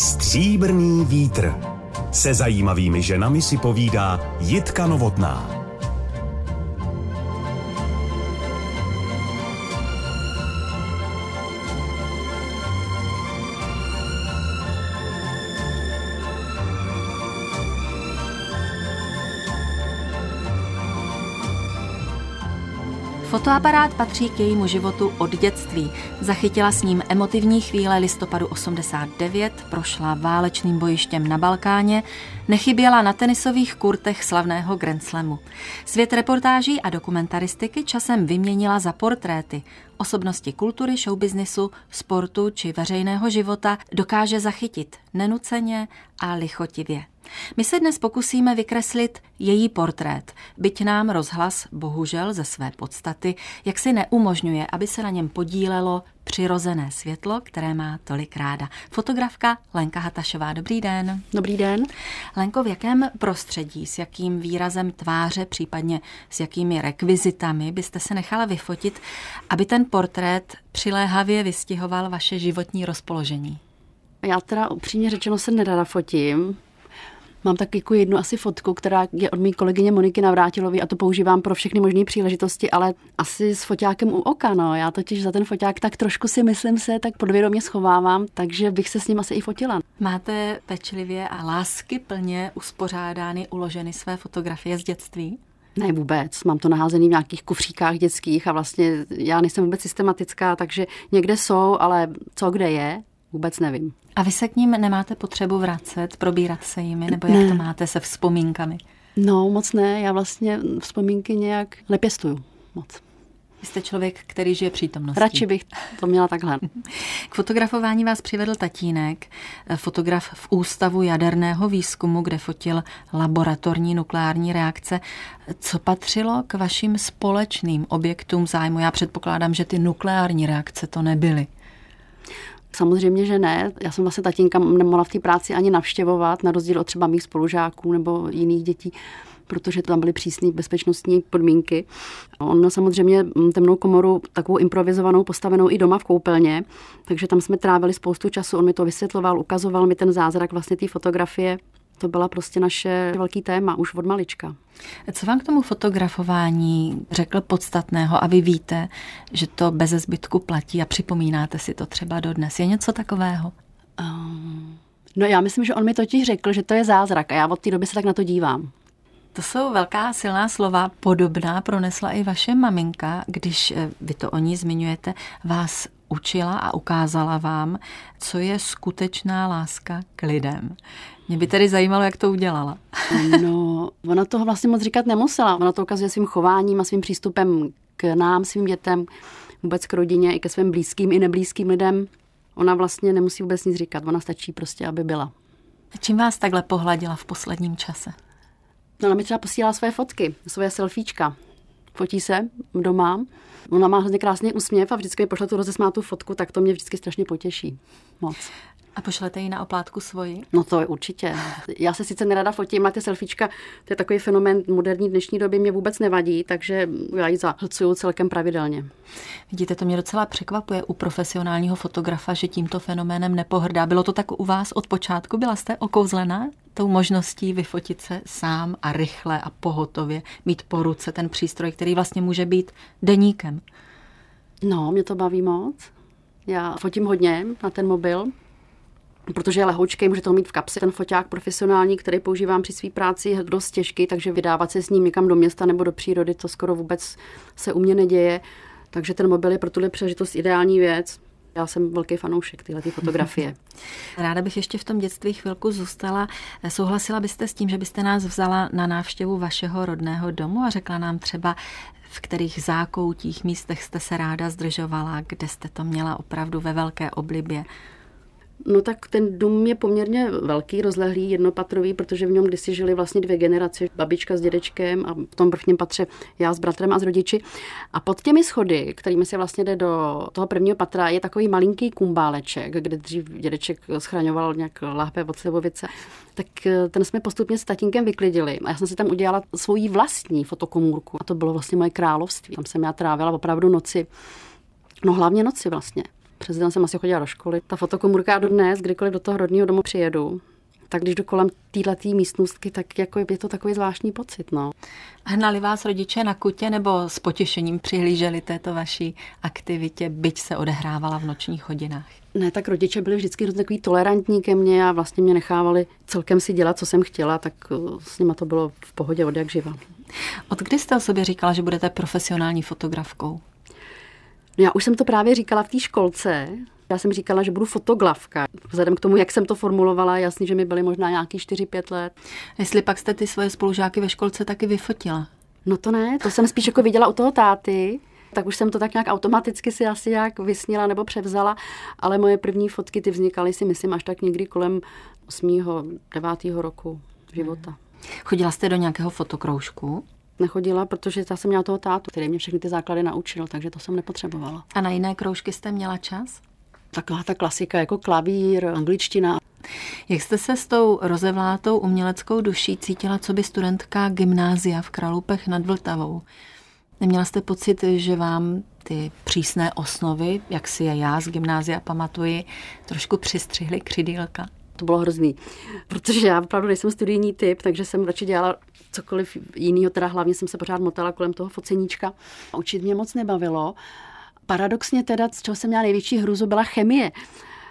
Stříbrný vítr. Se zajímavými ženami si povídá Jitka Novotná. Fotoaparát patří k jejímu životu od dětství. Zachytila s ním emotivní chvíle listopadu 89, prošla válečným bojištěm na Balkáně, nechyběla na tenisových kurtech slavného Grand Slamu. Svět reportáží a dokumentaristiky časem vyměnila za portréty. Osobnosti kultury, showbiznisu, sportu či veřejného života dokáže zachytit nenuceně a lichotivě. My se dnes pokusíme vykreslit její portrét, byť nám rozhlas, bohužel ze své podstaty, jak si neumožňuje, aby se na něm podílelo přirozené světlo, které má tolik ráda. Fotografka Lenka Hatašová, dobrý den. Dobrý den. Lenko, v jakém prostředí, s jakým výrazem tváře, případně s jakými rekvizitami byste se nechala vyfotit, aby ten portrét přiléhavě vystihoval vaše životní rozpoložení? Já teda upřímně řečeno se nerada fotím, Mám tak jako jednu asi fotku, která je od mé kolegyně Moniky Navrátilový a to používám pro všechny možné příležitosti, ale asi s foťákem u oka. No. Já totiž za ten foťák tak trošku si myslím se, tak podvědomě schovávám, takže bych se s ním asi i fotila. Máte pečlivě a lásky plně uspořádány, uloženy své fotografie z dětství? Ne vůbec, mám to naházený v nějakých kufříkách dětských a vlastně já nejsem vůbec systematická, takže někde jsou, ale co kde je, vůbec nevím. A vy se k ním nemáte potřebu vracet, probírat se jimi, nebo jak ne. to máte se vzpomínkami? No, moc ne, já vlastně vzpomínky nějak nepěstuju moc. Vy jste člověk, který žije přítomností. Radši bych to měla takhle. K fotografování vás přivedl tatínek, fotograf v Ústavu jaderného výzkumu, kde fotil laboratorní nukleární reakce. Co patřilo k vašim společným objektům zájmu? Já předpokládám, že ty nukleární reakce to nebyly. Samozřejmě, že ne. Já jsem vlastně tatínka nemohla v té práci ani navštěvovat, na rozdíl od třeba mých spolužáků nebo jiných dětí protože tam byly přísné bezpečnostní podmínky. On měl samozřejmě temnou komoru takovou improvizovanou, postavenou i doma v koupelně, takže tam jsme trávili spoustu času. On mi to vysvětloval, ukazoval mi ten zázrak vlastně té fotografie to byla prostě naše velký téma už od malička. Co vám k tomu fotografování řekl podstatného a vy víte, že to bez zbytku platí a připomínáte si to třeba dodnes? Je něco takového? Um, no já myslím, že on mi totiž řekl, že to je zázrak a já od té doby se tak na to dívám. To jsou velká silná slova, podobná pronesla i vaše maminka, když eh, vy to o ní zmiňujete, vás učila a ukázala vám, co je skutečná láska k lidem. Mě by tedy zajímalo, jak to udělala. No, ona toho vlastně moc říkat nemusela. Ona to ukazuje svým chováním a svým přístupem k nám, svým dětem, vůbec k rodině i ke svým blízkým i neblízkým lidem. Ona vlastně nemusí vůbec nic říkat, ona stačí prostě, aby byla. A čím vás takhle pohladila v posledním čase? No, ona mi třeba posílá své fotky, svoje selfiečka. Fotí se doma. Ona má hrozně krásný úsměv a vždycky mi pošle tu rozesmátou fotku, tak to mě vždycky strašně potěší. Moc. A pošlete ji na oplátku svoji? No to je určitě. Já se sice nerada fotím, ale ty selfiečka, to je takový fenomén moderní dnešní doby, mě vůbec nevadí, takže já ji zahlcuju celkem pravidelně. Vidíte, to mě docela překvapuje u profesionálního fotografa, že tímto fenoménem nepohrdá. Bylo to tak u vás od počátku? Byla jste okouzlená tou možností vyfotit se sám a rychle a pohotově, mít po ruce ten přístroj, který vlastně může být deníkem? No, mě to baví moc. Já fotím hodně na ten mobil, protože je lehoučkej, může to mít v kapse. Ten foťák profesionální, který používám při své práci, je dost těžký, takže vydávat se s ním někam do města nebo do přírody, to skoro vůbec se u mě neděje. Takže ten mobil je pro tuhle přežitost ideální věc. Já jsem velký fanoušek tyhle ty fotografie. Ráda bych ještě v tom dětství chvilku zůstala. Souhlasila byste s tím, že byste nás vzala na návštěvu vašeho rodného domu a řekla nám třeba, v kterých zákoutích místech jste se ráda zdržovala, kde jste to měla opravdu ve velké oblibě? No tak ten dům je poměrně velký, rozlehlý, jednopatrový, protože v něm kdysi žili vlastně dvě generace, babička s dědečkem a v tom vrchním patře já s bratrem a s rodiči. A pod těmi schody, kterými se vlastně jde do toho prvního patra, je takový malinký kumbáleček, kde dřív dědeček schraňoval nějak láhve od slivovice. Tak eh, ten jsme postupně s tatínkem vyklidili. A já jsem si tam udělala svoji vlastní fotokomůrku. A to bylo vlastně moje království. Tam jsem já trávila opravdu noci. No hlavně noci vlastně. Přes den jsem asi chodila do školy. Ta fotokomůrka do dnes, kdykoliv do toho rodního domu přijedu, tak když jdu kolem této místnostky, tak jako je to takový zvláštní pocit. No. Hnali vás rodiče na kutě nebo s potěšením přihlíželi této vaší aktivitě, byť se odehrávala v nočních hodinách? Ne, tak rodiče byli vždycky takový tolerantní ke mně a vlastně mě nechávali celkem si dělat, co jsem chtěla, tak eh, s nima to bylo v pohodě od jak živa. Od kdy jste o sobě říkala, že budete profesionální fotografkou? No já už jsem to právě říkala v té školce, já jsem říkala, že budu fotoglavka. Vzhledem k tomu, jak jsem to formulovala, jasně, že mi byly možná nějaký 4-5 let. Jestli pak jste ty svoje spolužáky ve školce taky vyfotila? No to ne, to jsem spíš jako viděla u toho táty, tak už jsem to tak nějak automaticky si asi nějak vysnila nebo převzala, ale moje první fotky ty vznikaly si myslím až tak někdy kolem 8. 9. roku života. Chodila jste do nějakého fotokroužku? Nechodila, protože já jsem měla toho tátu, který mě všechny ty základy naučil, takže to jsem nepotřebovala. A na jiné kroužky jste měla čas? Taková ta klasika jako klavír, angličtina. Jak jste se s tou rozevlátou uměleckou duší cítila, co by studentka gymnázia v Kralupech nad Vltavou? Neměla jste pocit, že vám ty přísné osnovy, jak si je já z gymnázia pamatuji, trošku přistřihly křidílka? To bylo hrozný, protože já opravdu nejsem studijní typ, takže jsem radši dělala cokoliv jiného, teda hlavně jsem se pořád motala kolem toho foceníčka. Učit mě moc nebavilo. Paradoxně teda, z čeho jsem měla největší hruzu, byla chemie,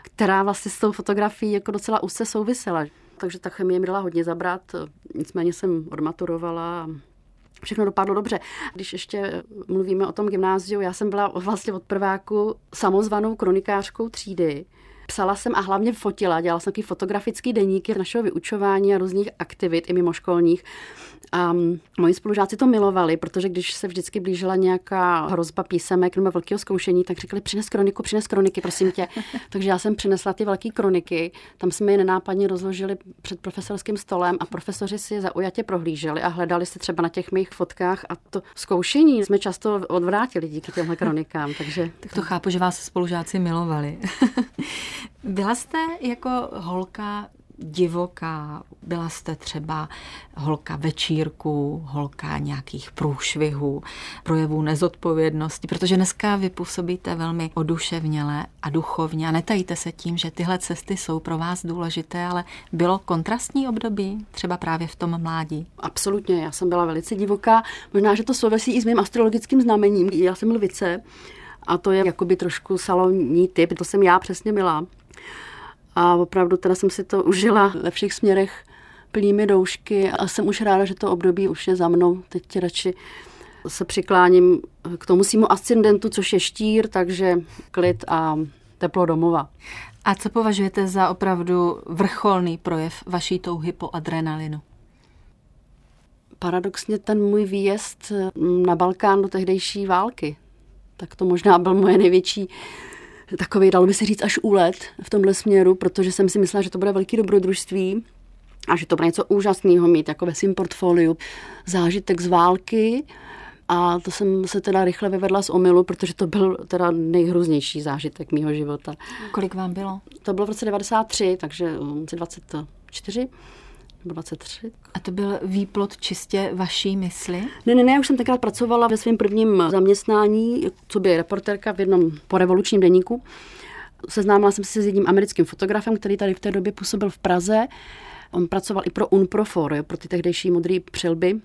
která vlastně s tou fotografií jako docela úzce souvisela. Takže ta chemie mi dala hodně zabrat, nicméně jsem odmaturovala všechno dopadlo dobře. Když ještě mluvíme o tom gymnáziu, já jsem byla vlastně od prváku samozvanou kronikářkou třídy. Psala jsem a hlavně fotila, dělala jsem taky fotografický deníky našeho vyučování a různých aktivit i mimoškolních. A moji spolužáci to milovali, protože když se vždycky blížila nějaká hrozba písemek nebo velkého zkoušení, tak říkali, přines kroniku, přines kroniky, prosím tě. Takže já jsem přinesla ty velké kroniky, tam jsme je nenápadně rozložili před profesorským stolem a profesoři si je zaujatě prohlíželi a hledali se třeba na těch mých fotkách a to zkoušení jsme často odvrátili díky těmhle kronikám. Takže... Tak to chápu, že vás spolužáci milovali. Byla jste jako holka divoká, byla jste třeba holka večírku, holka nějakých průšvihů, projevů nezodpovědnosti, protože dneska vy působíte velmi oduševněle a duchovně a netajíte se tím, že tyhle cesty jsou pro vás důležité, ale bylo kontrastní období, třeba právě v tom mládí? Absolutně, já jsem byla velice divoká, možná, že to souvisí i s mým astrologickým znamením. Já jsem lvice a to je jakoby trošku salonní typ, to jsem já přesně milá. A opravdu teda jsem si to užila ve všech směrech plnými doušky a jsem už ráda, že to období už je za mnou. Teď radši se přikláním k tomu svýmu ascendentu, což je štír, takže klid a teplo domova. A co považujete za opravdu vrcholný projev vaší touhy po adrenalinu? Paradoxně ten můj výjezd na Balkán do tehdejší války. Tak to možná byl moje největší takový, dalo by se říct, až úlet v tomhle směru, protože jsem si myslela, že to bude velký dobrodružství a že to bude něco úžasného mít jako ve svém portfoliu. Zážitek z války, a to jsem se teda rychle vyvedla z omilu, protože to byl teda nejhrůznější zážitek mého života. Kolik vám bylo? To bylo v roce 93, takže 24 nebo 23. A to byl výplot čistě vaší mysli? Ne, ne, ne, já už jsem tenkrát pracovala ve svém prvním zaměstnání, co by reporterka v jednom porevolučním deníku. Seznámila jsem se s jedním americkým fotografem, který tady v té době působil v Praze. On pracoval i pro Unprofor, pro ty tehdejší modré přilby.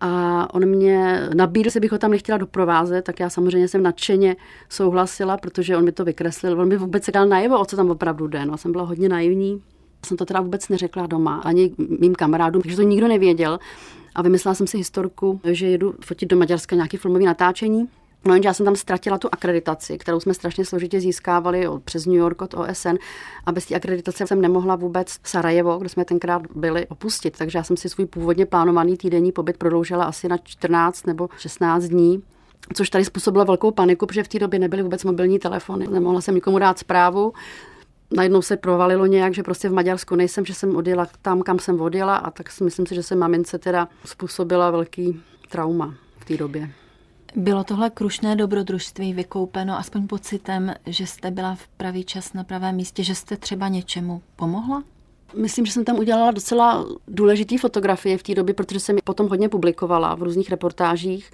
A on mě nabídl, že bych ho tam nechtěla doprovázet, tak já samozřejmě jsem nadšeně souhlasila, protože on mi to vykreslil. On mi vůbec dal najevo, o co tam opravdu jde. No, jsem byla hodně naivní. Jsem to teda vůbec neřekla doma, ani mým kamarádům, protože to nikdo nevěděl. A vymyslela jsem si historku, že jedu fotit do Maďarska nějaký filmový natáčení. No jenže já jsem tam ztratila tu akreditaci, kterou jsme strašně složitě získávali od, přes New York od OSN a bez té akreditace jsem nemohla vůbec Sarajevo, kde jsme tenkrát byli, opustit. Takže já jsem si svůj původně plánovaný týdenní pobyt prodloužila asi na 14 nebo 16 dní což tady způsobilo velkou paniku, protože v té době nebyly vůbec mobilní telefony. Nemohla jsem nikomu dát zprávu, najednou se provalilo nějak, že prostě v Maďarsku nejsem, že jsem odjela tam, kam jsem odjela a tak si myslím si, že se mamince teda způsobila velký trauma v té době. Bylo tohle krušné dobrodružství vykoupeno aspoň pocitem, že jste byla v pravý čas na pravém místě, že jste třeba něčemu pomohla? Myslím, že jsem tam udělala docela důležitý fotografie v té době, protože jsem potom hodně publikovala v různých reportážích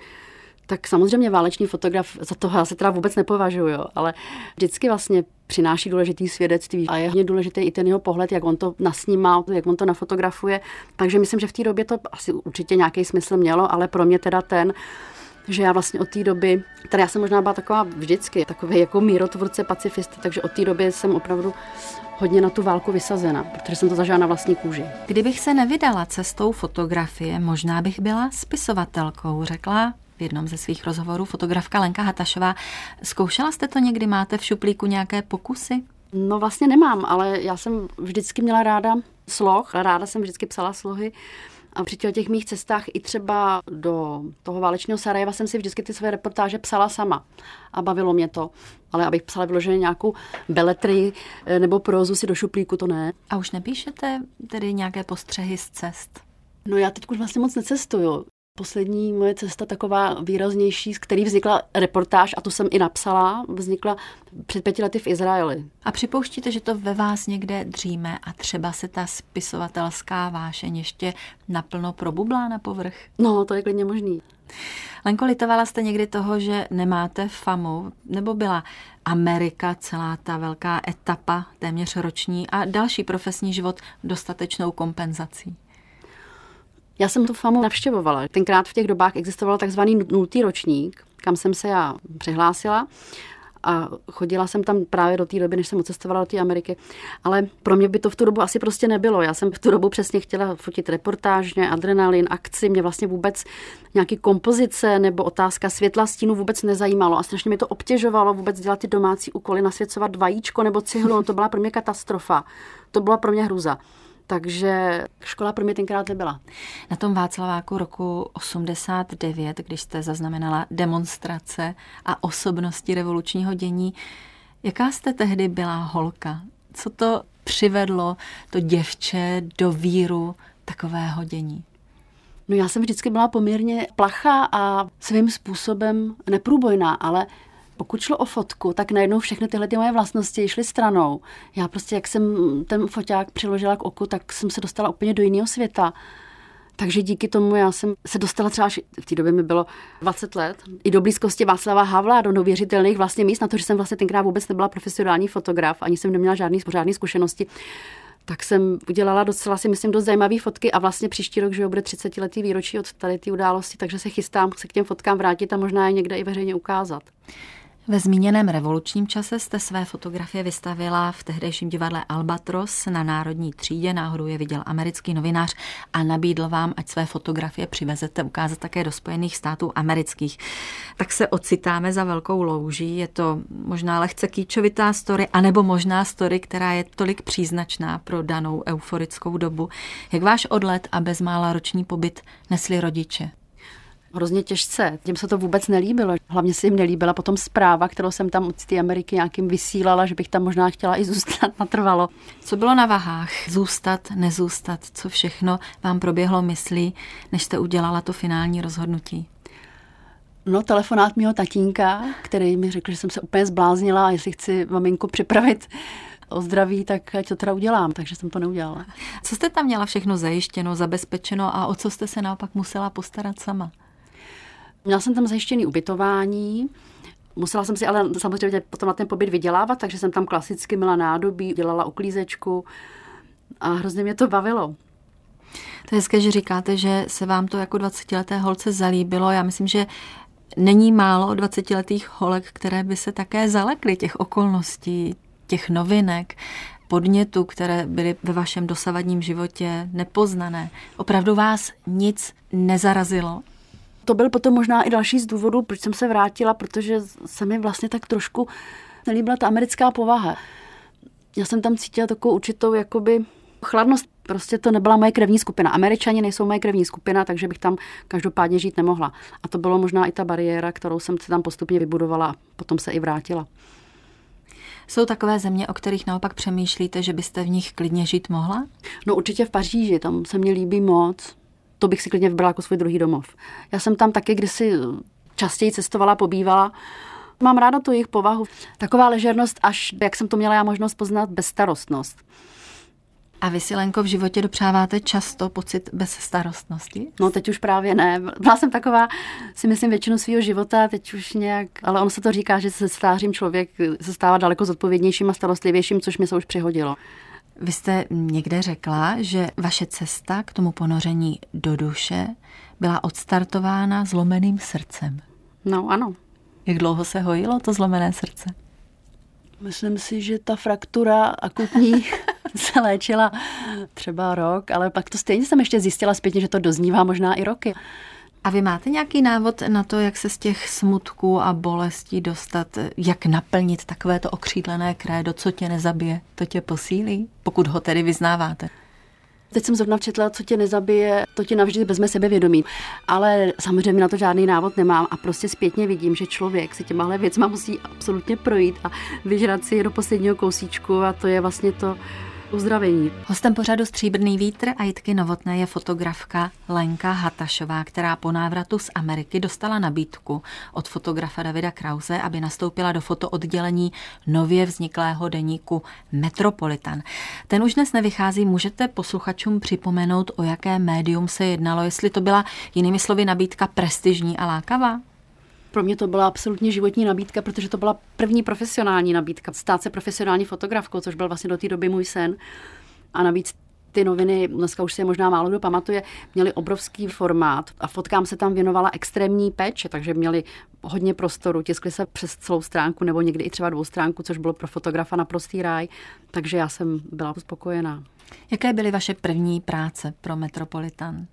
tak samozřejmě válečný fotograf za toho já se teda vůbec nepovažuji, jo, ale vždycky vlastně přináší důležitý svědectví a je hodně důležitý i ten jeho pohled, jak on to nasnímá, jak on to nafotografuje. Takže myslím, že v té době to asi určitě nějaký smysl mělo, ale pro mě teda ten, že já vlastně od té doby, teda já jsem možná byla taková vždycky, takový jako mírotvůrce, pacifista, takže od té doby jsem opravdu hodně na tu válku vysazena, protože jsem to zažila na vlastní kůži. Kdybych se nevydala cestou fotografie, možná bych byla spisovatelkou, řekla v jednom ze svých rozhovorů fotografka Lenka Hatašová. Zkoušela jste to někdy? Máte v šuplíku nějaké pokusy? No vlastně nemám, ale já jsem vždycky měla ráda sloh, ráda jsem vždycky psala slohy. A při těch mých cestách i třeba do toho válečného Sarajeva jsem si vždycky ty své reportáže psala sama. A bavilo mě to. Ale abych psala vyloženě nějakou beletry eh, nebo prózu si do šuplíku, to ne. A už nepíšete tedy nějaké postřehy z cest? No já teď už vlastně moc necestuju poslední moje cesta taková výraznější, z který vznikla reportáž, a tu jsem i napsala, vznikla před pěti lety v Izraeli. A připouštíte, že to ve vás někde dříme a třeba se ta spisovatelská vášeň ještě naplno probublá na povrch? No, to je klidně možný. Lenko, litovala jste někdy toho, že nemáte famu, nebo byla Amerika, celá ta velká etapa, téměř roční a další profesní život dostatečnou kompenzací? Já jsem tu FAMu navštěvovala. Tenkrát v těch dobách existoval takzvaný nultý ročník, kam jsem se já přihlásila a chodila jsem tam právě do té doby, než jsem odcestovala do té Ameriky. Ale pro mě by to v tu dobu asi prostě nebylo. Já jsem v tu dobu přesně chtěla fotit reportážně, adrenalin, akci. Mě vlastně vůbec nějaký kompozice nebo otázka světla stínu vůbec nezajímalo a strašně mi to obtěžovalo vůbec dělat ty domácí úkoly, nasvěcovat vajíčko nebo cihlu. No, to byla pro mě katastrofa. To byla pro mě hruza. Takže škola pro mě tenkrát nebyla. Na tom Václaváku roku 89, když jste zaznamenala demonstrace a osobnosti revolučního dění, jaká jste tehdy byla holka? Co to přivedlo, to děvče, do víru takového dění? No já jsem vždycky byla poměrně plachá a svým způsobem neprůbojná, ale pokud šlo o fotku, tak najednou všechny tyhle ty moje vlastnosti šly stranou. Já prostě, jak jsem ten foťák přiložila k oku, tak jsem se dostala úplně do jiného světa. Takže díky tomu já jsem se dostala třeba, v té době mi bylo 20 let, i do blízkosti Václava Havla, do neuvěřitelných vlastně míst, na to, že jsem vlastně tenkrát vůbec nebyla profesionální fotograf, ani jsem neměla žádný pořádný zkušenosti tak jsem udělala docela si myslím dost zajímavé fotky a vlastně příští rok, že bude 30 letý výročí od tady té události, takže se chystám se k těm fotkám vrátit a možná je někde i veřejně ukázat. Ve zmíněném revolučním čase jste své fotografie vystavila v tehdejším divadle Albatros na Národní třídě. Náhodou je viděl americký novinář a nabídl vám, ať své fotografie přivezete ukázat také do Spojených států amerických. Tak se ocitáme za velkou louží. Je to možná lehce kýčovitá story, anebo možná story, která je tolik příznačná pro danou euforickou dobu. Jak váš odlet a bezmála roční pobyt nesli rodiče? Hrozně těžce. Těm se to vůbec nelíbilo. Hlavně se jim nelíbila potom zpráva, kterou jsem tam od té Ameriky nějakým vysílala, že bych tam možná chtěla i zůstat natrvalo. Co bylo na vahách? Zůstat, nezůstat? Co všechno vám proběhlo myslí, než jste udělala to finální rozhodnutí? No, telefonát mého tatínka, který mi řekl, že jsem se úplně zbláznila a jestli chci maminku připravit o zdraví, tak ať to teda udělám, takže jsem to neudělala. Co jste tam měla všechno zajištěno, zabezpečeno a o co jste se naopak musela postarat sama? Měla jsem tam zajištěný ubytování, Musela jsem si ale samozřejmě potom na ten pobyt vydělávat, takže jsem tam klasicky měla nádobí, dělala uklízečku a hrozně mě to bavilo. To je hezké, že říkáte, že se vám to jako 20-leté holce zalíbilo. Já myslím, že není málo 20-letých holek, které by se také zalekly těch okolností, těch novinek, podnětů, které byly ve vašem dosavadním životě nepoznané. Opravdu vás nic nezarazilo? To byl potom možná i další z důvodů, proč jsem se vrátila, protože se mi vlastně tak trošku nelíbila ta americká povaha. Já jsem tam cítila takovou určitou jakoby chladnost. Prostě to nebyla moje krevní skupina. Američani nejsou moje krevní skupina, takže bych tam každopádně žít nemohla. A to bylo možná i ta bariéra, kterou jsem se tam postupně vybudovala a potom se i vrátila. Jsou takové země, o kterých naopak přemýšlíte, že byste v nich klidně žít mohla? No určitě v Paříži, tam se mi líbí moc to bych si klidně vybrala jako svůj druhý domov. Já jsem tam taky kdysi častěji cestovala, pobývala. Mám ráda tu jejich povahu. Taková ležernost, až jak jsem to měla já možnost poznat, bezstarostnost. A vy si, Lenko, v životě dopřáváte často pocit bezstarostnosti? No teď už právě ne. Byla jsem taková, si myslím, většinu svého života, teď už nějak, ale ono se to říká, že se stářím člověk se stává daleko zodpovědnějším a starostlivějším, což mi se už přihodilo. Vy jste někde řekla, že vaše cesta k tomu ponoření do duše byla odstartována zlomeným srdcem. No ano. Jak dlouho se hojilo to zlomené srdce? Myslím si, že ta fraktura akutní se léčila třeba rok, ale pak to stejně jsem ještě zjistila zpětně, že to doznívá možná i roky. A vy máte nějaký návod na to, jak se z těch smutků a bolestí dostat, jak naplnit takové to okřídlené krédo, co tě nezabije, to tě posílí, pokud ho tedy vyznáváte? Teď jsem zrovna včetla, co tě nezabije, to tě navždy vezme sebevědomí. Ale samozřejmě na to žádný návod nemám a prostě zpětně vidím, že člověk si těmahle věcma musí absolutně projít a vyžrat si je do posledního kousíčku a to je vlastně to, uzdravení. Hostem pořadu Stříbrný vítr a Jitky Novotné je fotografka Lenka Hatašová, která po návratu z Ameriky dostala nabídku od fotografa Davida Krause, aby nastoupila do fotooddělení nově vzniklého deníku Metropolitan. Ten už dnes nevychází, můžete posluchačům připomenout, o jaké médium se jednalo, jestli to byla jinými slovy nabídka prestižní a lákavá? Pro mě to byla absolutně životní nabídka, protože to byla první profesionální nabídka. Stát se profesionální fotografkou, což byl vlastně do té doby můj sen. A navíc ty noviny, dneska už si je možná málo kdo pamatuje, měly obrovský formát a fotkám se tam věnovala extrémní péče, takže měli hodně prostoru, tiskli se přes celou stránku nebo někdy i třeba dvou stránku, což bylo pro fotografa naprostý ráj, takže já jsem byla spokojená. Jaké byly vaše první práce pro Metropolitan?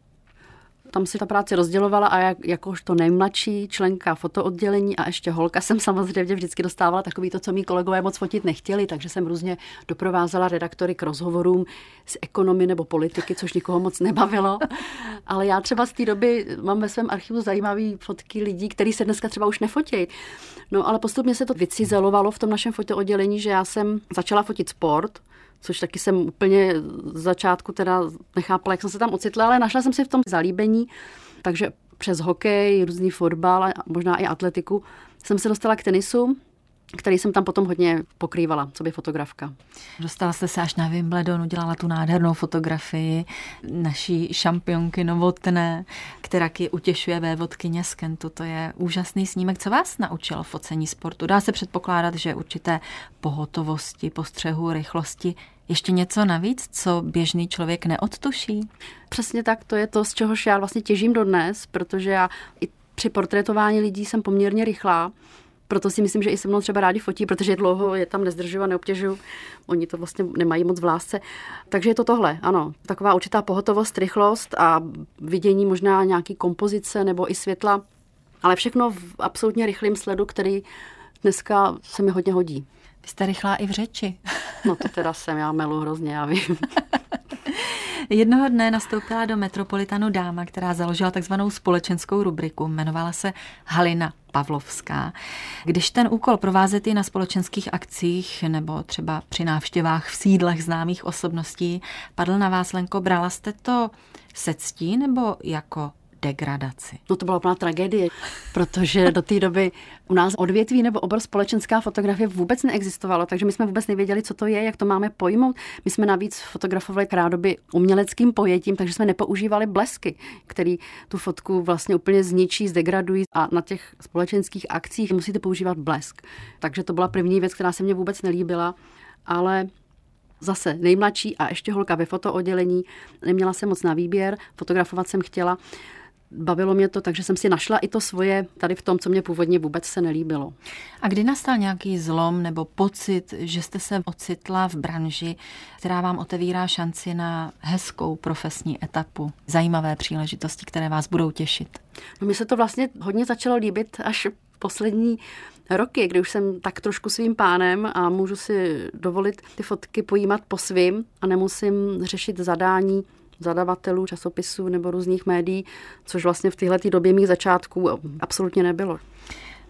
Tam si ta práce rozdělovala a jak, jakožto nejmladší členka fotooddělení a ještě holka jsem samozřejmě vždycky dostávala takový to, co mý kolegové moc fotit nechtěli, takže jsem různě doprovázela redaktory k rozhovorům s ekonomy nebo politiky, což nikoho moc nebavilo. Ale já třeba z té doby mám ve svém archivu zajímavé fotky lidí, kteří se dneska třeba už nefotí. No ale postupně se to vycizelovalo v tom našem fotooddělení, že já jsem začala fotit sport, což taky jsem úplně z začátku teda nechápala, jak jsem se tam ocitla, ale našla jsem si v tom zalíbení, takže přes hokej, různý fotbal a možná i atletiku jsem se dostala k tenisu, který jsem tam potom hodně pokrývala, co by fotografka. Dostala jste se až na Wimbledon, udělala tu nádhernou fotografii naší šampionky Novotné, která ki utěšuje vévodkyně z Kentu. To je úžasný snímek. Co vás naučilo focení sportu? Dá se předpokládat, že určité pohotovosti, postřehu, rychlosti ještě něco navíc, co běžný člověk neodtuší? Přesně tak, to je to, z čehož já vlastně těžím dodnes, protože já i při portrétování lidí jsem poměrně rychlá proto si myslím, že i se mnou třeba rádi fotí, protože dlouho je tam nezdržuju a neobtěžuju. Oni to vlastně nemají moc v lásce. Takže je to tohle, ano. Taková určitá pohotovost, rychlost a vidění možná nějaký kompozice nebo i světla, ale všechno v absolutně rychlém sledu, který dneska se mi hodně hodí. Vy jste rychlá i v řeči. No to teda jsem, já melu hrozně, já vím. Jednoho dne nastoupila do Metropolitanu dáma, která založila takzvanou společenskou rubriku. Jmenovala se Halina Pavlovská. Když ten úkol provázet i na společenských akcích nebo třeba při návštěvách v sídlech známých osobností, padl na vás, Lenko, brala jste to se ctí nebo jako degradaci? No to byla úplná tragédie, protože do té doby u nás odvětví nebo obor společenská fotografie vůbec neexistovalo, takže my jsme vůbec nevěděli, co to je, jak to máme pojmout. My jsme navíc fotografovali krádoby uměleckým pojetím, takže jsme nepoužívali blesky, který tu fotku vlastně úplně zničí, zdegradují a na těch společenských akcích musíte používat blesk. Takže to byla první věc, která se mně vůbec nelíbila, ale zase nejmladší a ještě holka ve fotooddělení. Neměla jsem moc na výběr, fotografovat jsem chtěla, bavilo mě to, takže jsem si našla i to svoje tady v tom, co mě původně vůbec se nelíbilo. A kdy nastal nějaký zlom nebo pocit, že jste se ocitla v branži, která vám otevírá šanci na hezkou profesní etapu, zajímavé příležitosti, které vás budou těšit? No, mi se to vlastně hodně začalo líbit až poslední roky, kdy už jsem tak trošku svým pánem a můžu si dovolit ty fotky pojímat po svým a nemusím řešit zadání zadavatelů, časopisů nebo různých médií, což vlastně v téhle době mých začátků absolutně nebylo.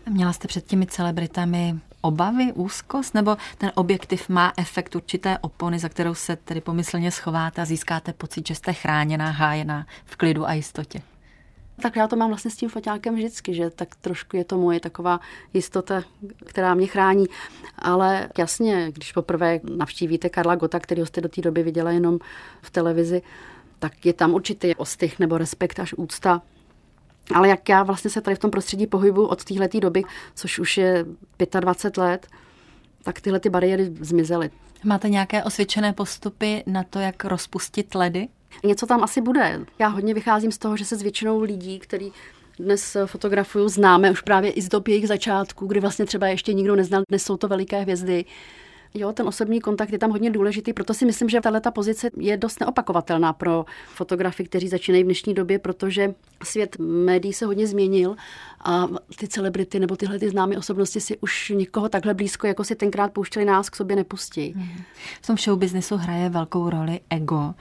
Měla jste před těmi celebritami obavy, úzkost, nebo ten objektiv má efekt určité opony, za kterou se tedy pomyslně schováte a získáte pocit, že jste chráněná, hájená v klidu a jistotě? Tak já to mám vlastně s tím foťákem vždycky, že tak trošku je to moje taková jistota, která mě chrání. Ale jasně, když poprvé navštívíte Karla Gota, který jste do té doby viděla jenom v televizi, tak je tam určitý ostych nebo respekt až úcta. Ale jak já vlastně se tady v tom prostředí pohybu od téhle doby, což už je 25 let, tak tyhle ty bariéry zmizely. Máte nějaké osvědčené postupy na to, jak rozpustit ledy? Něco tam asi bude. Já hodně vycházím z toho, že se s většinou lidí, který dnes fotografuju, známe už právě i z dob jejich začátku, kdy vlastně třeba ještě nikdo neznal, dnes jsou to veliké hvězdy, Jo, ten osobní kontakt je tam hodně důležitý, proto si myslím, že tahle pozice je dost neopakovatelná pro fotografy, kteří začínají v dnešní době, protože svět médií se hodně změnil a ty celebrity nebo tyhle ty známé osobnosti si už nikoho takhle blízko, jako si tenkrát pouštěli nás, k sobě nepustí. Mhm. V tom show hraje velkou roli ego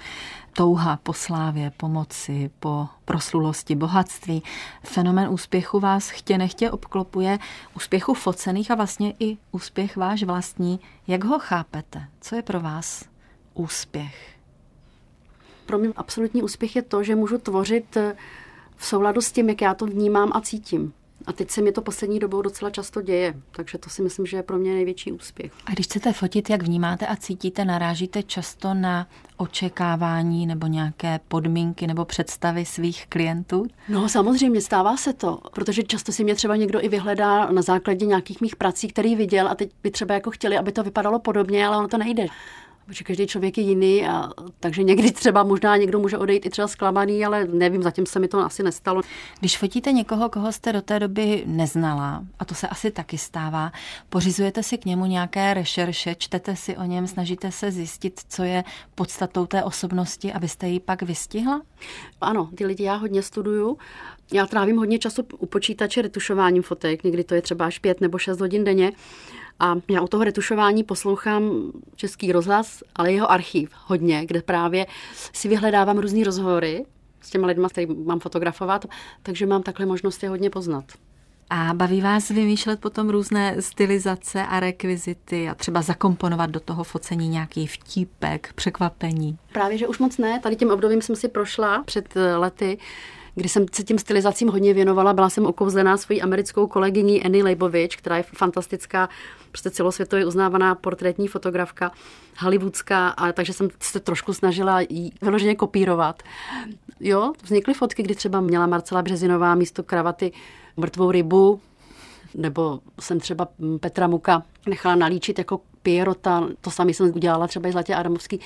touha po slávě, pomoci, po proslulosti, bohatství. Fenomen úspěchu vás chtě nechtě obklopuje, úspěchu focených a vlastně i úspěch váš vlastní. Jak ho chápete? Co je pro vás úspěch? Pro mě absolutní úspěch je to, že můžu tvořit v souladu s tím, jak já to vnímám a cítím. A teď se mi to poslední dobou docela často děje, takže to si myslím, že je pro mě největší úspěch. A když chcete fotit, jak vnímáte a cítíte, narážíte často na očekávání nebo nějaké podmínky nebo představy svých klientů? No samozřejmě, stává se to, protože často si mě třeba někdo i vyhledá na základě nějakých mých prací, který viděl a teď by třeba jako chtěli, aby to vypadalo podobně, ale ono to nejde protože každý člověk je jiný, a, takže někdy třeba možná někdo může odejít i třeba zklamaný, ale nevím, zatím se mi to asi nestalo. Když fotíte někoho, koho jste do té doby neznala, a to se asi taky stává, pořizujete si k němu nějaké rešerše, čtete si o něm, snažíte se zjistit, co je podstatou té osobnosti, abyste ji pak vystihla? Ano, ty lidi já hodně studuju. Já trávím hodně času u počítače retušováním fotek, někdy to je třeba až pět nebo šest hodin denně. A já u toho retušování poslouchám Český rozhlas, ale jeho archiv hodně, kde právě si vyhledávám různé rozhovory s těma lidma, který mám fotografovat, takže mám takhle možnost je hodně poznat. A baví vás vymýšlet potom různé stylizace a rekvizity a třeba zakomponovat do toho focení nějaký vtípek, překvapení? Právě, že už moc ne. Tady tím obdobím jsem si prošla před lety, kdy jsem se tím stylizacím hodně věnovala. Byla jsem okouzlená svojí americkou kolegyní Annie Leibovič, která je fantastická, prostě celosvětově uznávaná portrétní fotografka, hollywoodská, a takže jsem se trošku snažila jí vyloženě kopírovat. Jo, vznikly fotky, kdy třeba měla Marcela Březinová místo kravaty mrtvou rybu, nebo jsem třeba Petra Muka nechala nalíčit jako Pierota, to samé jsem udělala třeba i Zlatě Adamovský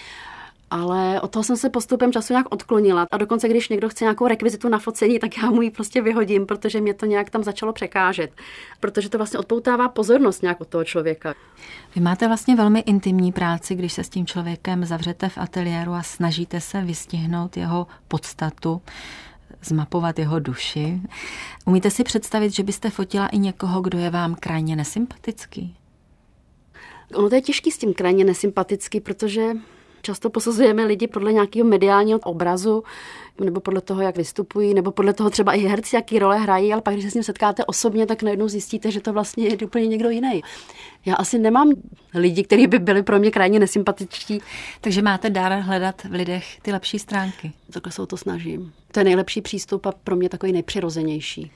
ale od toho jsem se postupem času nějak odklonila. A dokonce, když někdo chce nějakou rekvizitu na focení, tak já mu ji prostě vyhodím, protože mě to nějak tam začalo překážet. Protože to vlastně odpoutává pozornost nějak od toho člověka. Vy máte vlastně velmi intimní práci, když se s tím člověkem zavřete v ateliéru a snažíte se vystihnout jeho podstatu zmapovat jeho duši. Umíte si představit, že byste fotila i někoho, kdo je vám krajně nesympatický? Ono to je těžký s tím krajně nesympatický, protože Často posuzujeme lidi podle nějakého mediálního obrazu, nebo podle toho, jak vystupují, nebo podle toho třeba i herci, jaký role hrají, ale pak, když se s ním setkáte osobně, tak najednou zjistíte, že to vlastně je úplně někdo jiný. Já asi nemám lidi, kteří by byli pro mě krajně nesympatičtí. Takže máte dar hledat v lidech ty lepší stránky. Takhle se o to snažím. To je nejlepší přístup a pro mě takový nejpřirozenější.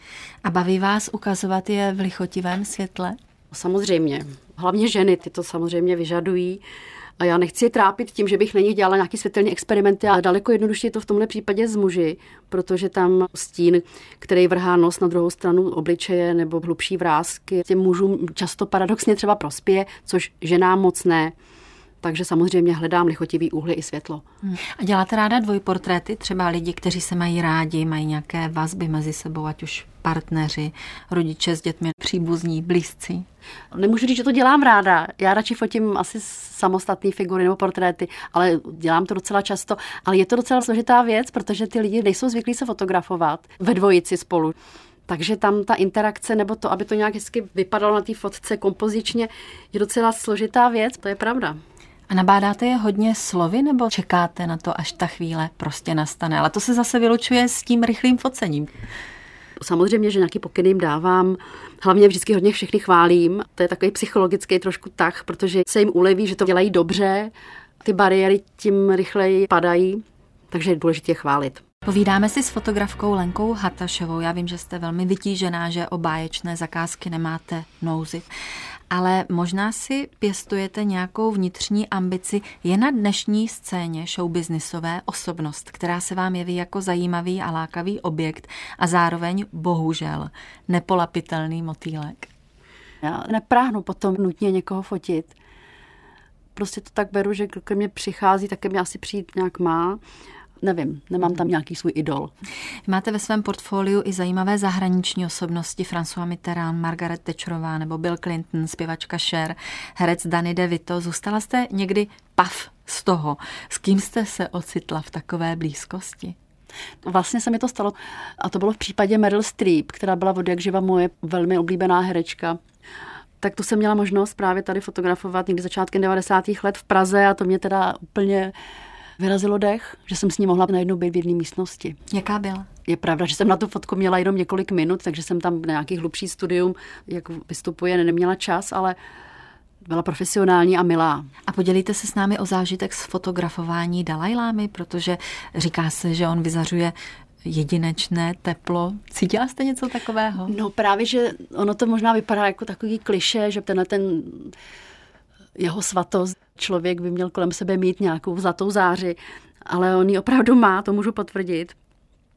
A baví vás ukazovat je v lichotivém světle? Samozřejmě. Hlavně ženy ty to samozřejmě vyžadují. A já nechci je trápit tím, že bych na nich dělala nějaký světelný experimenty, ale daleko jednodušší je to v tomhle případě z muži, protože tam stín, který vrhá nos na druhou stranu obličeje nebo hlubší vrázky, těm mužům často paradoxně třeba prospěje, což ženám moc ne. Takže samozřejmě hledám lichotivý úhly i světlo. Hmm. A děláte ráda dvojportréty? Třeba lidi, kteří se mají rádi, mají nějaké vazby mezi sebou, ať už partneři, rodiče s dětmi, příbuzní, blízcí? Nemůžu říct, že to dělám ráda. Já radši fotím asi samostatné figury nebo portréty, ale dělám to docela často. Ale je to docela složitá věc, protože ty lidi nejsou zvyklí se fotografovat ve dvojici spolu. Takže tam ta interakce nebo to, aby to nějak hezky vypadalo na té fotce kompozičně, je docela složitá věc, to je pravda. A nabádáte je hodně slovy nebo čekáte na to, až ta chvíle prostě nastane? Ale to se zase vylučuje s tím rychlým focením. Samozřejmě, že nějaký pokyny jim dávám. Hlavně vždycky hodně všechny chválím. To je takový psychologický trošku tak, protože se jim uleví, že to dělají dobře. Ty bariéry tím rychleji padají, takže je důležité chválit. Povídáme si s fotografkou Lenkou Hatašovou. Já vím, že jste velmi vytížená, že o báječné zakázky nemáte nouzy. Ale možná si pěstujete nějakou vnitřní ambici. Je na dnešní scéně showbiznisové osobnost, která se vám jeví jako zajímavý a lákavý objekt a zároveň, bohužel, nepolapitelný motýlek. Já nepráhnu potom nutně někoho fotit. Prostě to tak beru, že ke mně přichází, tak ke mně asi přijít nějak má nevím, nemám tam nějaký svůj idol. Máte ve svém portfoliu i zajímavé zahraniční osobnosti, François Mitterrand, Margaret Thatcherová nebo Bill Clinton, zpěvačka Cher, herec Danny DeVito. Zůstala jste někdy pav z toho, s kým jste se ocitla v takové blízkosti? Vlastně se mi to stalo a to bylo v případě Meryl Streep, která byla od jak živa moje velmi oblíbená herečka tak tu jsem měla možnost právě tady fotografovat někdy začátkem 90. let v Praze a to mě teda úplně vyrazilo dech, že jsem s ní mohla najednou být v jedné místnosti. Jaká byla? Je pravda, že jsem na tu fotku měla jenom několik minut, takže jsem tam na nějaký hlubší studium, jak vystupuje, neměla čas, ale byla profesionální a milá. A podělíte se s námi o zážitek z fotografování Dalajlámy, protože říká se, že on vyzařuje jedinečné teplo. Cítila jste něco takového? No právě, že ono to možná vypadá jako takový kliše, že tenhle ten jeho svatost. Člověk by měl kolem sebe mít nějakou zlatou záři, ale on ji opravdu má, to můžu potvrdit.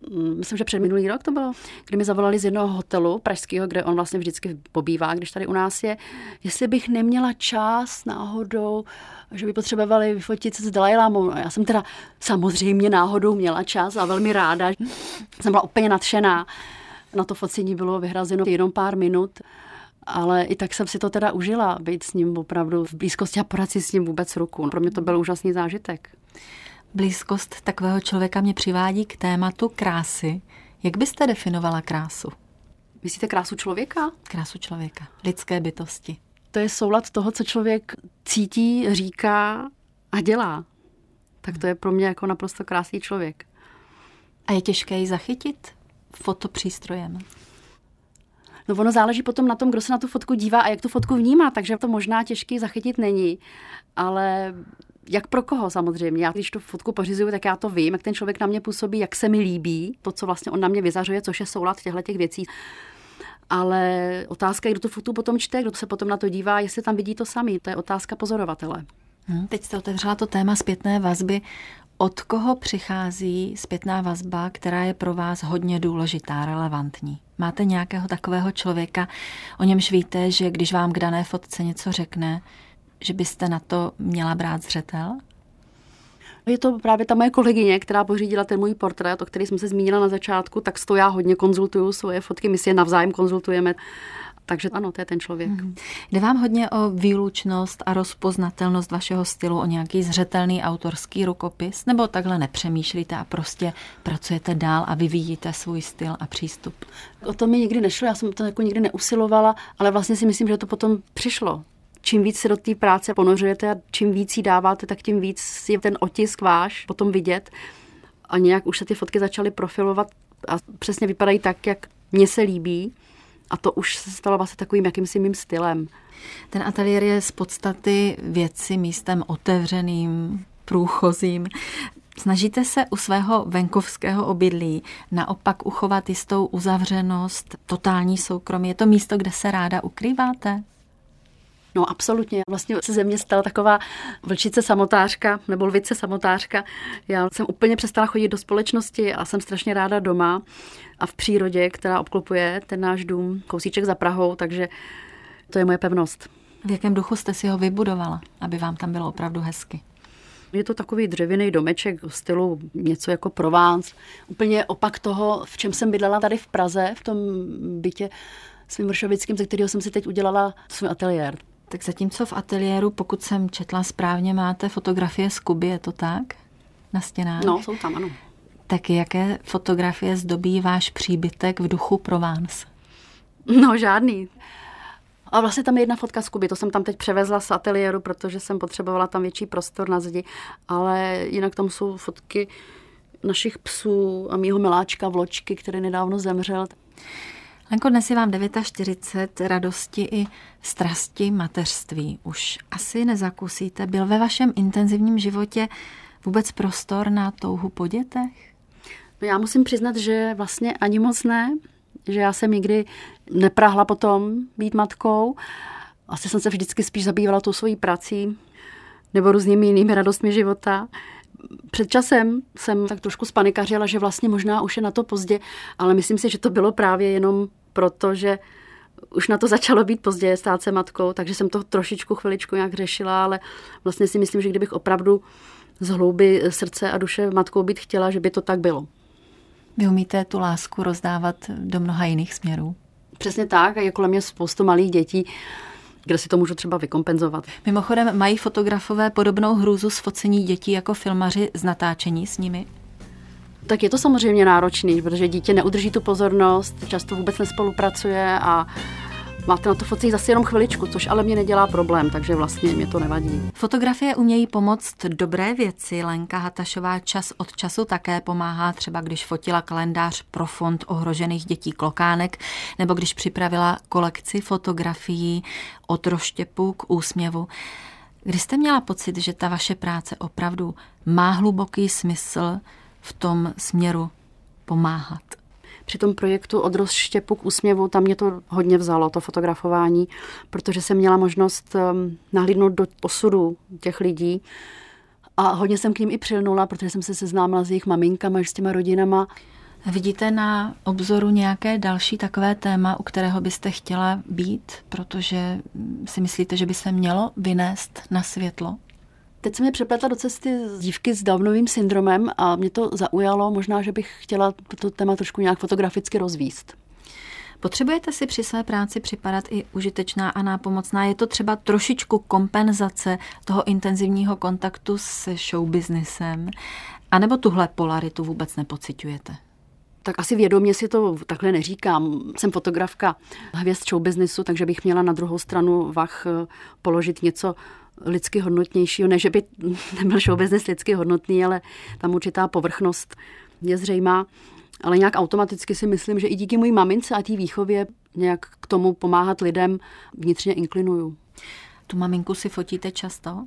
Mm, myslím, že před minulý rok to bylo, kdy mi zavolali z jednoho hotelu pražského, kde on vlastně vždycky pobývá, když tady u nás je, jestli bych neměla čas náhodou, že by potřebovali vyfotit se s Dalajlámou. Já jsem teda samozřejmě náhodou měla čas a velmi ráda. Jsem byla úplně nadšená. Na to focení bylo vyhrazeno jenom pár minut ale i tak jsem si to teda užila, být s ním opravdu v blízkosti a poradit si s ním vůbec ruku. Pro mě to byl úžasný zážitek. Blízkost takového člověka mě přivádí k tématu krásy. Jak byste definovala krásu? Myslíte krásu člověka? Krásu člověka, lidské bytosti. To je soulad toho, co člověk cítí, říká a dělá. Tak to je pro mě jako naprosto krásný člověk. A je těžké ji zachytit fotopřístrojem? No ono záleží potom na tom, kdo se na tu fotku dívá a jak tu fotku vnímá, takže to možná těžký zachytit není. Ale jak pro koho samozřejmě. Já když tu fotku pořizuju, tak já to vím, jak ten člověk na mě působí, jak se mi líbí, to, co vlastně on na mě vyzařuje, což je soulad těchto těch věcí. Ale otázka je, kdo tu fotku potom čte, kdo se potom na to dívá, jestli tam vidí to samý. To je otázka pozorovatele. Hmm, teď jste otevřela to téma zpětné vazby. Od koho přichází zpětná vazba, která je pro vás hodně důležitá, relevantní? Máte nějakého takového člověka, o němž víte, že když vám k dané fotce něco řekne, že byste na to měla brát zřetel? Je to právě ta moje kolegyně, která pořídila ten můj portrét, o který jsem se zmínila na začátku, tak s to já hodně konzultuju svoje fotky, my si je navzájem konzultujeme. Takže ano, to je ten člověk. Hmm. Jde vám hodně o výlučnost a rozpoznatelnost vašeho stylu, o nějaký zřetelný autorský rukopis, nebo takhle nepřemýšlíte a prostě pracujete dál a vyvíjíte svůj styl a přístup? O to mi nikdy nešlo, já jsem to jako nikdy neusilovala, ale vlastně si myslím, že to potom přišlo čím víc se do té práce ponořujete a čím víc jí dáváte, tak tím víc je ten otisk váš potom vidět. A nějak už se ty fotky začaly profilovat a přesně vypadají tak, jak mně se líbí. A to už se stalo vlastně takovým jakýmsi mým stylem. Ten ateliér je z podstaty věci místem otevřeným, průchozím. Snažíte se u svého venkovského obydlí naopak uchovat jistou uzavřenost, totální soukromí. Je to místo, kde se ráda ukrýváte? No absolutně. Vlastně se ze mě stala taková vlčice samotářka nebo lvice samotářka. Já jsem úplně přestala chodit do společnosti a jsem strašně ráda doma a v přírodě, která obklopuje ten náš dům, kousíček za Prahou, takže to je moje pevnost. V jakém duchu jste si ho vybudovala, aby vám tam bylo opravdu hezky? Je to takový dřevěný domeček v stylu něco jako Provence. Úplně opak toho, v čem jsem bydlela tady v Praze, v tom bytě svým Vršovickým, ze kterého jsem si teď udělala svůj ateliér. Tak zatímco v ateliéru, pokud jsem četla správně, máte fotografie z Kuby, je to tak? Na stěnách? No, jsou tam, ano. Tak jaké fotografie zdobí váš příbytek v duchu Provence? No, žádný. A vlastně tam je jedna fotka z Kuby, to jsem tam teď převezla z ateliéru, protože jsem potřebovala tam větší prostor na zdi, ale jinak tam jsou fotky našich psů a mýho miláčka Vločky, který nedávno zemřel. Lenko, dnes je vám 49, radosti i strasti mateřství. Už asi nezakusíte. Byl ve vašem intenzivním životě vůbec prostor na touhu po dětech? No já musím přiznat, že vlastně ani moc ne, že já jsem nikdy neprahla potom být matkou. Asi jsem se vždycky spíš zabývala tou svojí prací nebo různými jinými radostmi života. Před časem jsem tak trošku spanikařila, že vlastně možná už je na to pozdě, ale myslím si, že to bylo právě jenom proto, že už na to začalo být pozdě stát se matkou, takže jsem to trošičku chviličku nějak řešila, ale vlastně si myslím, že kdybych opravdu z hlouby srdce a duše matkou být chtěla, že by to tak bylo. Vy umíte tu lásku rozdávat do mnoha jiných směrů? Přesně tak, a je kolem mě spoustu malých dětí, kde si to můžu třeba vykompenzovat. Mimochodem, mají fotografové podobnou hrůzu z focení dětí jako filmaři z natáčení s nimi? Tak je to samozřejmě náročný, protože dítě neudrží tu pozornost, často vůbec nespolupracuje a máte na to focení zase jenom chviličku, což ale mě nedělá problém, takže vlastně mě to nevadí. Fotografie umějí pomoct dobré věci. Lenka Hatašová čas od času také pomáhá, třeba když fotila kalendář pro fond ohrožených dětí Klokánek, nebo když připravila kolekci fotografií od roštěpu k úsměvu. Kdy jste měla pocit, že ta vaše práce opravdu má hluboký smysl v tom směru pomáhat? Při tom projektu od rozštěpu k úsměvu, tam mě to hodně vzalo, to fotografování, protože jsem měla možnost um, nahlídnout do osudu těch lidí a hodně jsem k ním i přilnula, protože jsem se seznámila s jejich maminkama, s těma rodinama. Vidíte na obzoru nějaké další takové téma, u kterého byste chtěla být, protože si myslíte, že by se mělo vynést na světlo? Teď se mi přepletla do cesty dívky s Downovým syndromem a mě to zaujalo. Možná, že bych chtěla to téma trošku nějak fotograficky rozvíst. Potřebujete si při své práci připadat i užitečná a nápomocná? Je to třeba trošičku kompenzace toho intenzivního kontaktu s showbiznesem? A nebo tuhle polaritu vůbec nepociťujete? tak asi vědomě si to takhle neříkám. Jsem fotografka hvězd show businessu, takže bych měla na druhou stranu vach eh, položit něco lidsky hodnotnějšího, ne, že by nebyl show business lidsky hodnotný, ale tam určitá povrchnost je zřejmá. Ale nějak automaticky si myslím, že i díky mojí mamince a té výchově nějak k tomu pomáhat lidem vnitřně inklinuju. Tu maminku si fotíte často?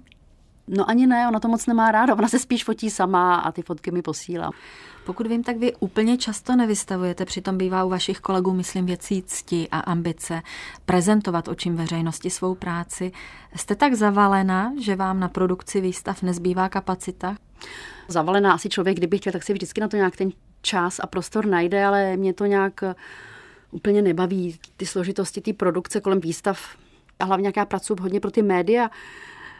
No ani ne, ona to moc nemá ráda. Ona se spíš fotí sama a ty fotky mi posílá. Pokud vím, tak vy úplně často nevystavujete, přitom bývá u vašich kolegů, myslím, věcí cti a ambice prezentovat očím veřejnosti svou práci. Jste tak zavalena, že vám na produkci výstav nezbývá kapacita? Zavalená asi člověk, kdyby chtěl, tak si vždycky na to nějak ten čas a prostor najde, ale mě to nějak eh, úplně nebaví. Ty složitosti, ty produkce kolem výstav a hlavně jak já pracuji hodně pro ty média,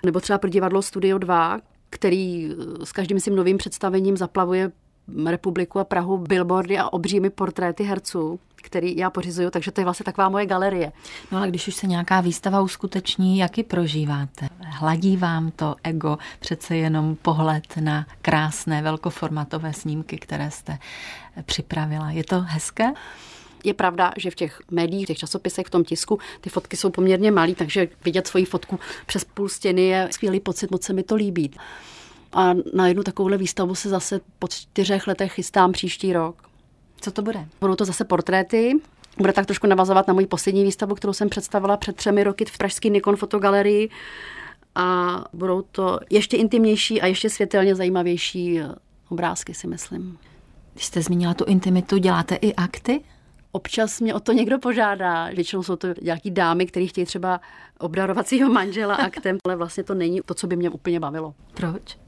nebo třeba pro divadlo Studio 2, který eh, s každým svým novým představením zaplavuje republiku a Prahu billboardy a obřími portréty herců, který já pořizuju, takže to je vlastně taková moje galerie. No a když už se nějaká výstava uskuteční, jak ji prožíváte? Hladí vám to ego přece jenom pohled na krásné velkoformatové snímky, které jste připravila. Je to hezké? Je pravda, že v těch médiích, v těch časopisech, v tom tisku, ty fotky jsou poměrně malé, takže vidět svoji fotku přes půl stěny je skvělý pocit, moc se mi to líbí. A na jednu takovouhle výstavu se zase po čtyřech letech chystám příští rok. Co to bude? Budou to zase portréty. Bude tak trošku navazovat na moji poslední výstavu, kterou jsem představila před třemi roky v Pražské Nikon fotogalerii. A budou to ještě intimnější a ještě světelně zajímavější obrázky, si myslím. Když jste zmínila tu intimitu, děláte i akty? Občas mě o to někdo požádá. Většinou jsou to nějaký dámy, které chtějí třeba obdarovat svého manžela aktem, ale vlastně to není to, co by mě úplně bavilo. Proč?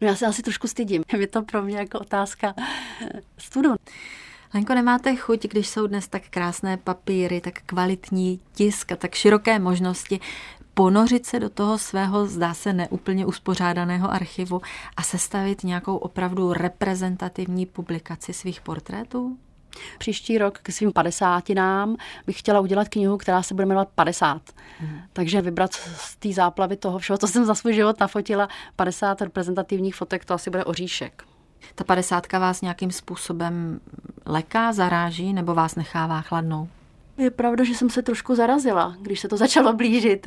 No já se asi trošku stydím. Je to pro mě jako otázka studu. Lenko, nemáte chuť, když jsou dnes tak krásné papíry, tak kvalitní tisk a tak široké možnosti, ponořit se do toho svého, zdá se, neúplně uspořádaného archivu a sestavit nějakou opravdu reprezentativní publikaci svých portrétů? Příští rok k svým padesátinám bych chtěla udělat knihu, která se bude jmenovat 50. Hmm. Takže vybrat z té záplavy toho všeho, co jsem za svůj život nafotila, 50 reprezentativních fotek, to asi bude oříšek. Ta padesátka vás nějakým způsobem leká, zaráží nebo vás nechává chladnou? Je pravda, že jsem se trošku zarazila, když se to začalo blížit.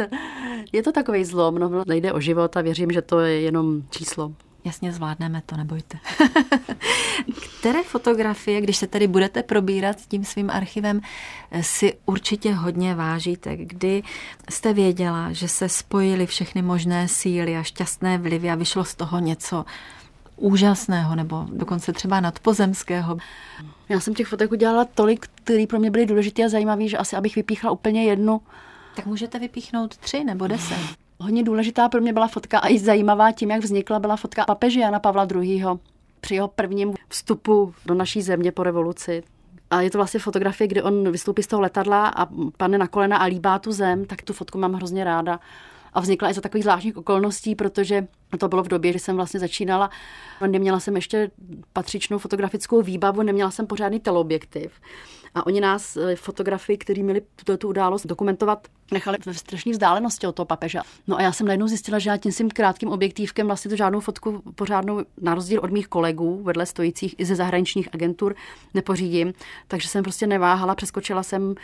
Je to takový zlom, no, nejde o život a věřím, že to je jenom číslo. Jasně, zvládneme to, nebojte. Které fotografie, když se tady budete probírat s tím svým archivem, si určitě hodně vážíte? Kdy jste věděla, že se spojily všechny možné síly a šťastné vlivy a vyšlo z toho něco úžasného nebo dokonce třeba nadpozemského? Já jsem těch fotek udělala tolik, které pro mě byly důležité a zajímavé, že asi abych vypíchla úplně jednu. Tak můžete vypíchnout tři nebo deset. Hodně důležitá pro mě byla fotka a i zajímavá tím, jak vznikla, byla fotka papeže Jana Pavla II. při jeho prvním vstupu do naší země po revoluci. A je to vlastně fotografie, kdy on vystoupí z toho letadla a padne na kolena a líbá tu zem, tak tu fotku mám hrozně ráda a vznikla i za takových zvláštních okolností, protože to bylo v době, kdy jsem vlastně začínala. Neměla jsem ještě patřičnou fotografickou výbavu, neměla jsem pořádný teleobjektiv. A oni nás, eh, fotografy, kteří měli tuto tu událost dokumentovat, nechali ve strašné vzdálenosti od toho papeže. No a já jsem najednou zjistila, že já tím svým krátkým objektívkem vlastně tu žádnou fotku pořádnou, na rozdíl od mých kolegů, vedle stojících i ze zahraničních agentur, nepořídím. Takže jsem prostě neváhala, přeskočila jsem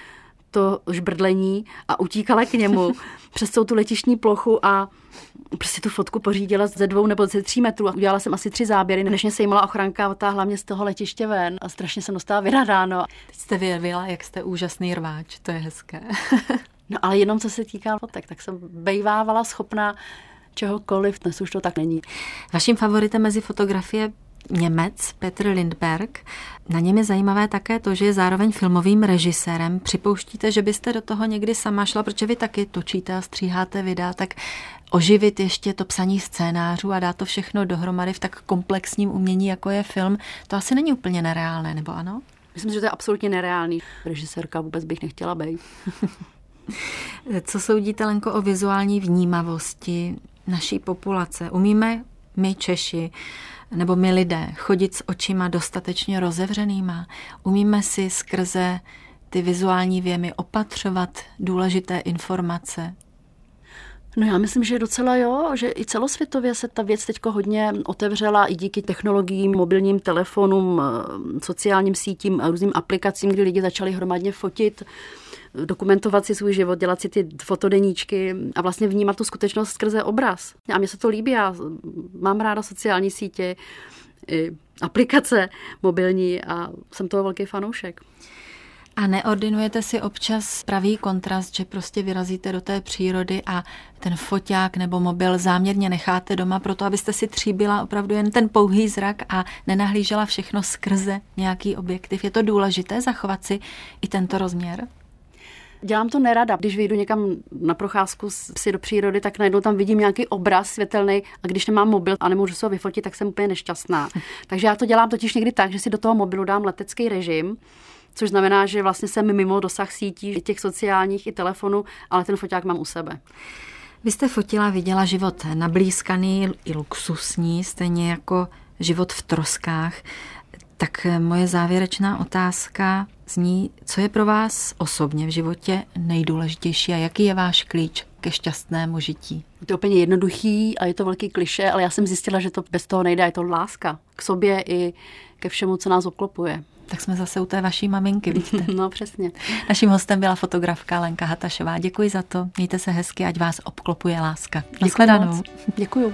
to žbrdlení a utíkala k němu přes celou tu letišní plochu a prostě tu fotku pořídila ze dvou nebo ze tří metrů a udělala jsem asi tři záběry, než mě sejmala ochranka a otáhla mě z toho letiště ven a strašně jsem dostala vyradáno. Teď jste vyjevila, jak jste úžasný rváč, to je hezké. no ale jenom co se týká fotek, tak jsem bejvávala schopná čehokoliv, dnes už to tak není. Vaším favoritem mezi fotografie Němec Petr Lindberg. Na něm je zajímavé také to, že je zároveň filmovým režisérem. Připouštíte, že byste do toho někdy sama šla, protože vy taky točíte a stříháte videa, tak oživit ještě to psaní scénářů a dát to všechno dohromady v tak komplexním umění, jako je film, to asi není úplně nereálné, nebo ano? Myslím, že to je absolutně nereálný. Režisérka vůbec bych nechtěla být. Co soudíte, Lenko, o vizuální vnímavosti naší populace? Umíme my Češi nebo my lidé chodit s očima dostatečně rozevřenýma? Umíme si skrze ty vizuální věmy opatřovat důležité informace? No já myslím, že docela jo, že i celosvětově se ta věc teď hodně otevřela i díky technologiím, mobilním telefonům, sociálním sítím a různým aplikacím, kdy lidi začali hromadně fotit dokumentovat si svůj život, dělat si ty fotodeníčky a vlastně vnímat tu skutečnost skrze obraz. A mně se to líbí, já mám ráda sociální sítě, i aplikace mobilní a jsem toho velký fanoušek. A neordinujete si občas pravý kontrast, že prostě vyrazíte do té přírody a ten foťák nebo mobil záměrně necháte doma proto, abyste si tříbila opravdu jen ten pouhý zrak a nenahlížela všechno skrze nějaký objektiv. Je to důležité zachovat si i tento rozměr? Dělám to nerada. Když vyjdu někam na procházku si do přírody, tak najednou tam vidím nějaký obraz světelný a když nemám mobil a nemůžu se ho vyfotit, tak jsem úplně nešťastná. Takže já to dělám totiž někdy tak, že si do toho mobilu dám letecký režim, což znamená, že vlastně jsem mimo dosah sítí těch sociálních i telefonu, ale ten foťák mám u sebe. Vy jste fotila, viděla život nablízkaný i luxusní, stejně jako život v troskách. Tak moje závěrečná otázka zní, co je pro vás osobně v životě nejdůležitější a jaký je váš klíč ke šťastnému žití? To je úplně jednoduchý a je to velký kliše, ale já jsem zjistila, že to bez toho nejde. Je to láska k sobě i ke všemu, co nás obklopuje. Tak jsme zase u té vaší maminky, vidíte? no, přesně. Naším hostem byla fotografka Lenka Hatašová. Děkuji za to. Mějte se hezky, ať vás obklopuje láska. Naschledanou. Děkuji.